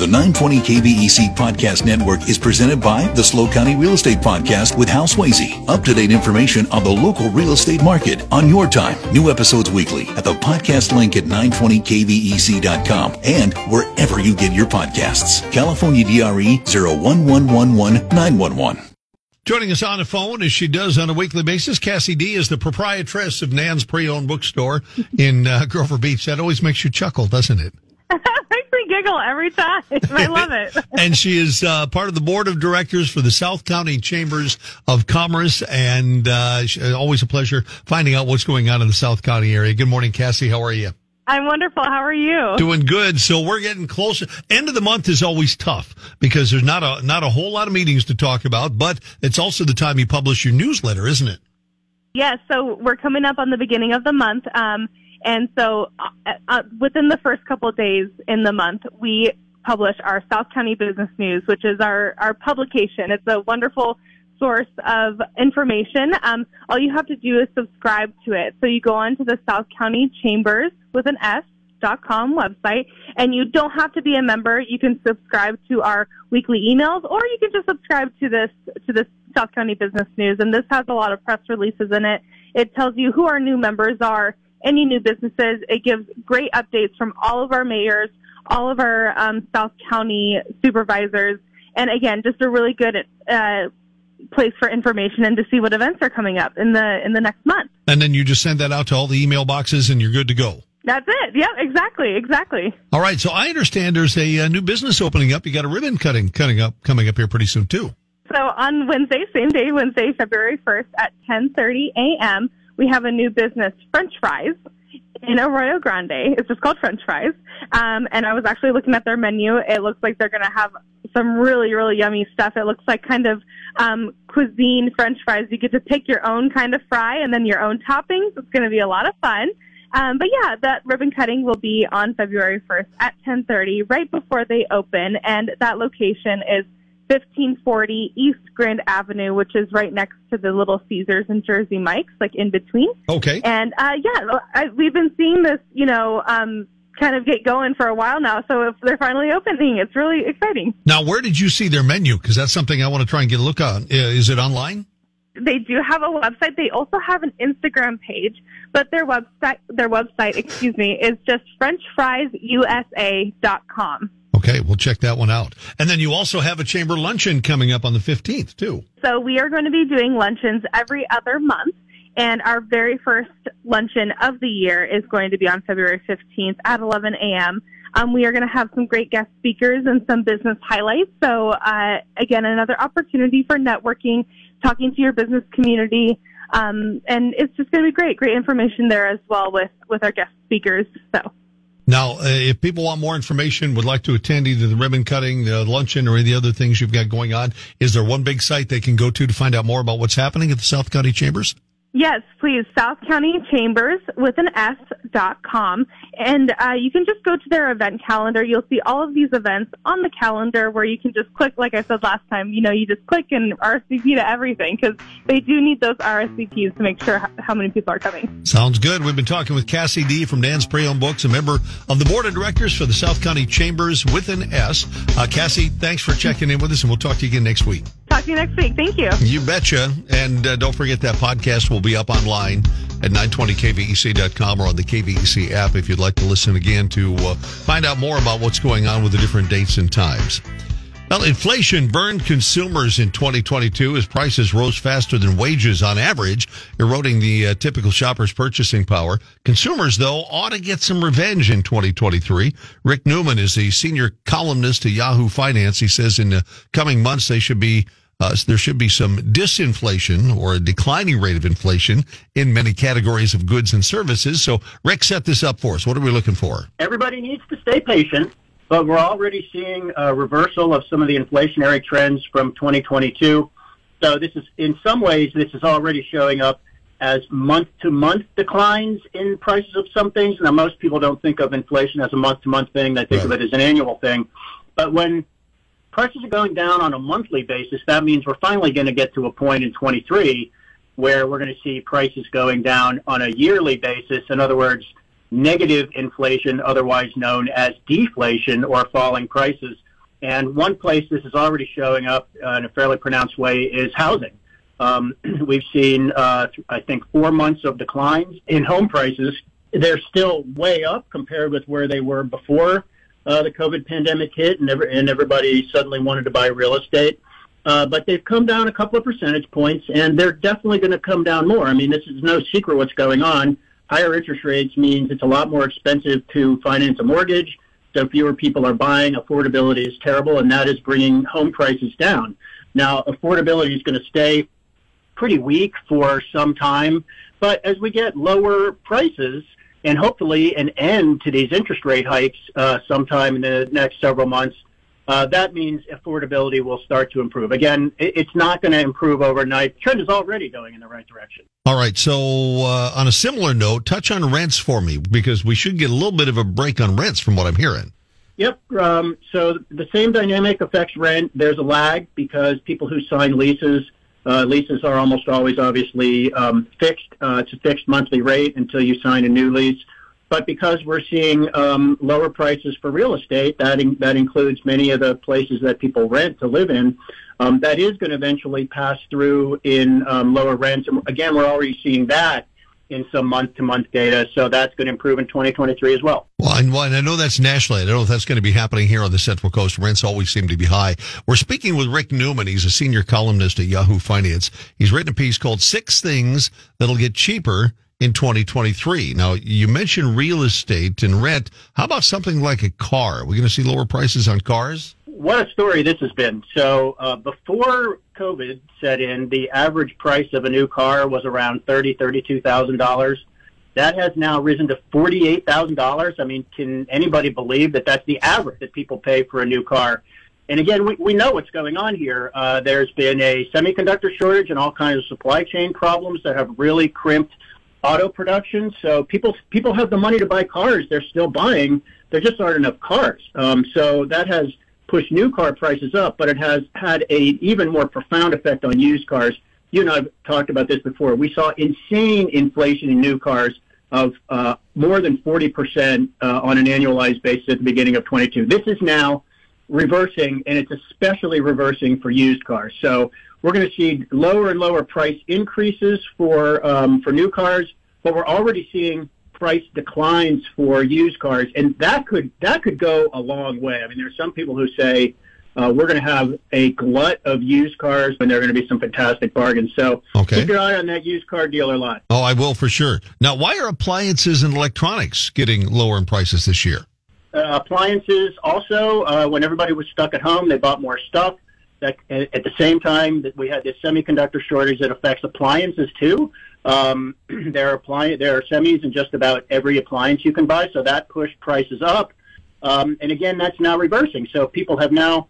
The 920 KVEC Podcast Network is presented by the SLO County Real Estate Podcast with Hal Swayze. Up to date information on the local real estate market on your time. New episodes weekly at the podcast link at 920kvec.com and wherever you get your podcasts. California DRE 01111 Joining us on the phone, as she does on a weekly basis, Cassie D is the proprietress of Nan's Pre-Owned Bookstore in uh, Grover Beach. That always makes you chuckle, doesn't it? makes me giggle every time. I love it. and she is uh, part of the board of directors for the South County Chambers of Commerce, and uh, always a pleasure finding out what's going on in the South County area. Good morning, Cassie. How are you? I'm wonderful. How are you? Doing good. So we're getting closer. End of the month is always tough because there's not a not a whole lot of meetings to talk about, but it's also the time you publish your newsletter, isn't it? Yes. So we're coming up on the beginning of the month, um, and so uh, uh, within the first couple of days in the month, we publish our South County Business News, which is our our publication. It's a wonderful source of information. Um, all you have to do is subscribe to it. So you go on to the South County Chambers with an S dot com website and you don't have to be a member. You can subscribe to our weekly emails or you can just subscribe to this to this South County Business News and this has a lot of press releases in it. It tells you who our new members are, any new businesses. It gives great updates from all of our mayors, all of our um, South County supervisors, and again, just a really good uh, place for information and to see what events are coming up in the in the next month. And then you just send that out to all the email boxes, and you're good to go. That's it. Yep, exactly, exactly. All right. So I understand there's a, a new business opening up. You got a ribbon cutting coming up coming up here pretty soon too. So on Wednesday, same day, Wednesday, February 1st at 10:30 a.m., we have a new business, French Fries, in Arroyo Grande. It's just called French Fries. Um, and I was actually looking at their menu. It looks like they're going to have some really, really yummy stuff. It looks like kind of um, cuisine French fries. You get to pick your own kind of fry and then your own toppings. It's going to be a lot of fun. Um, but yeah, that ribbon cutting will be on February 1st at 10:30, right before they open, and that location is 1540 East Grand Avenue, which is right next to the Little Caesars and Jersey Mike's, like in between. Okay. And uh, yeah, I, we've been seeing this, you know, um, kind of get going for a while now. So if they're finally opening, it's really exciting. Now, where did you see their menu? Because that's something I want to try and get a look on. Is it online? They do have a website. They also have an Instagram page, but their website, their website, excuse me, is just FrenchFriesUSA.com. Okay, we'll check that one out. And then you also have a chamber luncheon coming up on the 15th, too. So we are going to be doing luncheons every other month. And our very first luncheon of the year is going to be on February 15th at 11 a.m. Um, we are going to have some great guest speakers and some business highlights. So, uh, again, another opportunity for networking, talking to your business community. Um, and it's just going to be great, great information there as well with, with our guest speakers. So. Now, uh, if people want more information, would like to attend either the ribbon cutting, the luncheon, or any of the other things you've got going on, is there one big site they can go to to find out more about what's happening at the South County Chambers? Yes, please. South County Chambers with an S dot com. And uh, you can just go to their event calendar. You'll see all of these events on the calendar where you can just click, like I said last time, you know, you just click and RSVP to everything because they do need those RSVPs to make sure how many people are coming. Sounds good. We've been talking with Cassie D from Nan's Pre-Owned Books, a member of the board of directors for the South County Chambers with an S. Uh, Cassie, thanks for checking in with us, and we'll talk to you again next week. Talk to you next week. Thank you. You betcha. And uh, don't forget that podcast will be up online at 920kvec.com or on the KVEC app if you'd like to listen again to uh, find out more about what's going on with the different dates and times. Well, inflation burned consumers in 2022 as prices rose faster than wages on average, eroding the uh, typical shopper's purchasing power. Consumers, though, ought to get some revenge in 2023. Rick Newman is the senior columnist to Yahoo Finance. He says in the coming months they should be uh, there should be some disinflation or a declining rate of inflation in many categories of goods and services. So, Rick set this up for us. What are we looking for? Everybody needs to stay patient, but we're already seeing a reversal of some of the inflationary trends from 2022. So, this is, in some ways, this is already showing up as month to month declines in prices of some things. Now, most people don't think of inflation as a month to month thing, they think right. of it as an annual thing. But when prices are going down on a monthly basis, that means we're finally going to get to a point in 23 where we're going to see prices going down on a yearly basis. In other words, negative inflation, otherwise known as deflation or falling prices, And one place this is already showing up uh, in a fairly pronounced way is housing. Um, we've seen, uh, I think, four months of declines in home prices. They're still way up compared with where they were before uh, the COVID pandemic hit, and, every, and everybody suddenly wanted to buy real estate. Uh, but they've come down a couple of percentage points, and they're definitely going to come down more. I mean, this is no secret what's going on. Higher interest rates means it's a lot more expensive to finance a mortgage, so fewer people are buying. Affordability is terrible, and that is bringing home prices down. Now, affordability is going to stay pretty weak for some time, but as we get lower prices, and hopefully an end to these interest rate hikes uh, sometime in the next several months, uh, that means affordability will start to improve. Again, it's not going to improve overnight. The trend is already going in the right direction. All right. So, uh, on a similar note, touch on rents for me because we should get a little bit of a break on rents from what I'm hearing. Yep. Um, so the same dynamic affects rent. There's a lag because people who sign leases, leases are almost always obviously um, fixed. Uh, it's a fixed monthly rate until you sign a new lease. But because we're seeing um, lower prices for real estate, that in, that includes many of the places that people rent to live in. Um, that is going to eventually pass through in um, lower rents. And again, we're already seeing that in some month-to-month data, so that's going to improve in 2023 as well. Well, and, well, and I know that's nationally. I don't know if that's going to be happening here on the Central Coast. Rents always seem to be high. We're speaking with Rick Newman. He's a senior columnist at Yahoo Finance. He's written a piece called Six Things That'll Get Cheaper in 2023. Now, you mentioned real estate and rent. How about something like a car? Are we going to see lower prices on cars? What a story this has been. So, uh, before COVID set in, the average price of a new car was around thirty, thirty-two thousand dollars. That has now risen to forty-eight thousand dollars. I mean, can anybody believe that that's the average that people pay for a new car? And again, we, we know what's going on here. Uh, there's been a semiconductor shortage and all kinds of supply chain problems that have really crimped auto production. So people people have the money to buy cars. They're still buying. There just aren't enough cars. Um, so that has pushed new car prices up, but it has had an even more profound effect on used cars. You and I have talked about this before. We saw insane inflation in new cars of uh, more than 40% uh, on an annualized basis at the beginning of 22. This is now reversing, and it's especially reversing for used cars. So we're going to see lower and lower price increases for um, for new cars, but we're already seeing price declines for used cars, and that could that could go a long way. I mean, there are some people who say uh, we're going to have a glut of used cars, and there are going to be some fantastic bargains. So okay. keep your eye on that used car dealer lot. Oh, I will for sure. Now, why are appliances and electronics getting lower in prices this year? Uh, appliances also, uh, when everybody was stuck at home, they bought more stuff. That, at the same time that we had this semiconductor shortage that affects appliances too. Um, there are appliance, there are semis in just about every appliance you can buy, so that pushed prices up. Um, and again, that's now reversing. So people have now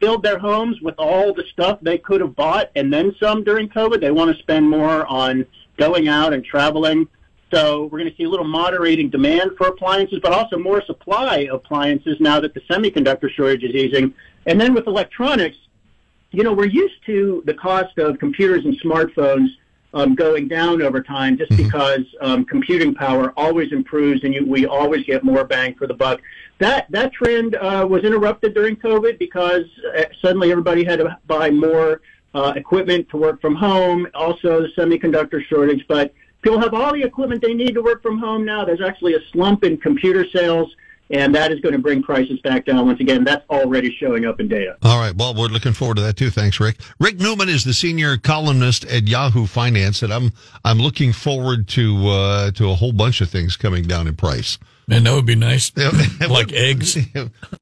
filled their homes with all the stuff they could have bought and then some during COVID. They want to spend more on going out and traveling. So we're going to see a little moderating demand for appliances, but also more supply of appliances now that the semiconductor shortage is easing. And then with electronics, you know, we're used to the cost of computers and smartphones um, going down over time just mm-hmm. because um, computing power always improves and you, we always get more bang for the buck. That that trend uh, was interrupted during COVID because uh, suddenly everybody had to buy more uh, equipment to work from home. Also, the semiconductor shortage, but people have all the equipment they need to work from home now. There's actually a slump in computer sales. And that is going to bring prices back down. Once again, that's already showing up in data. All right. Well, we're looking forward to that too. Thanks, Rick. Rick Newman is the senior columnist at Yahoo Finance, and I'm I'm looking forward to uh, to a whole bunch of things coming down in price. And that would be nice. like eggs.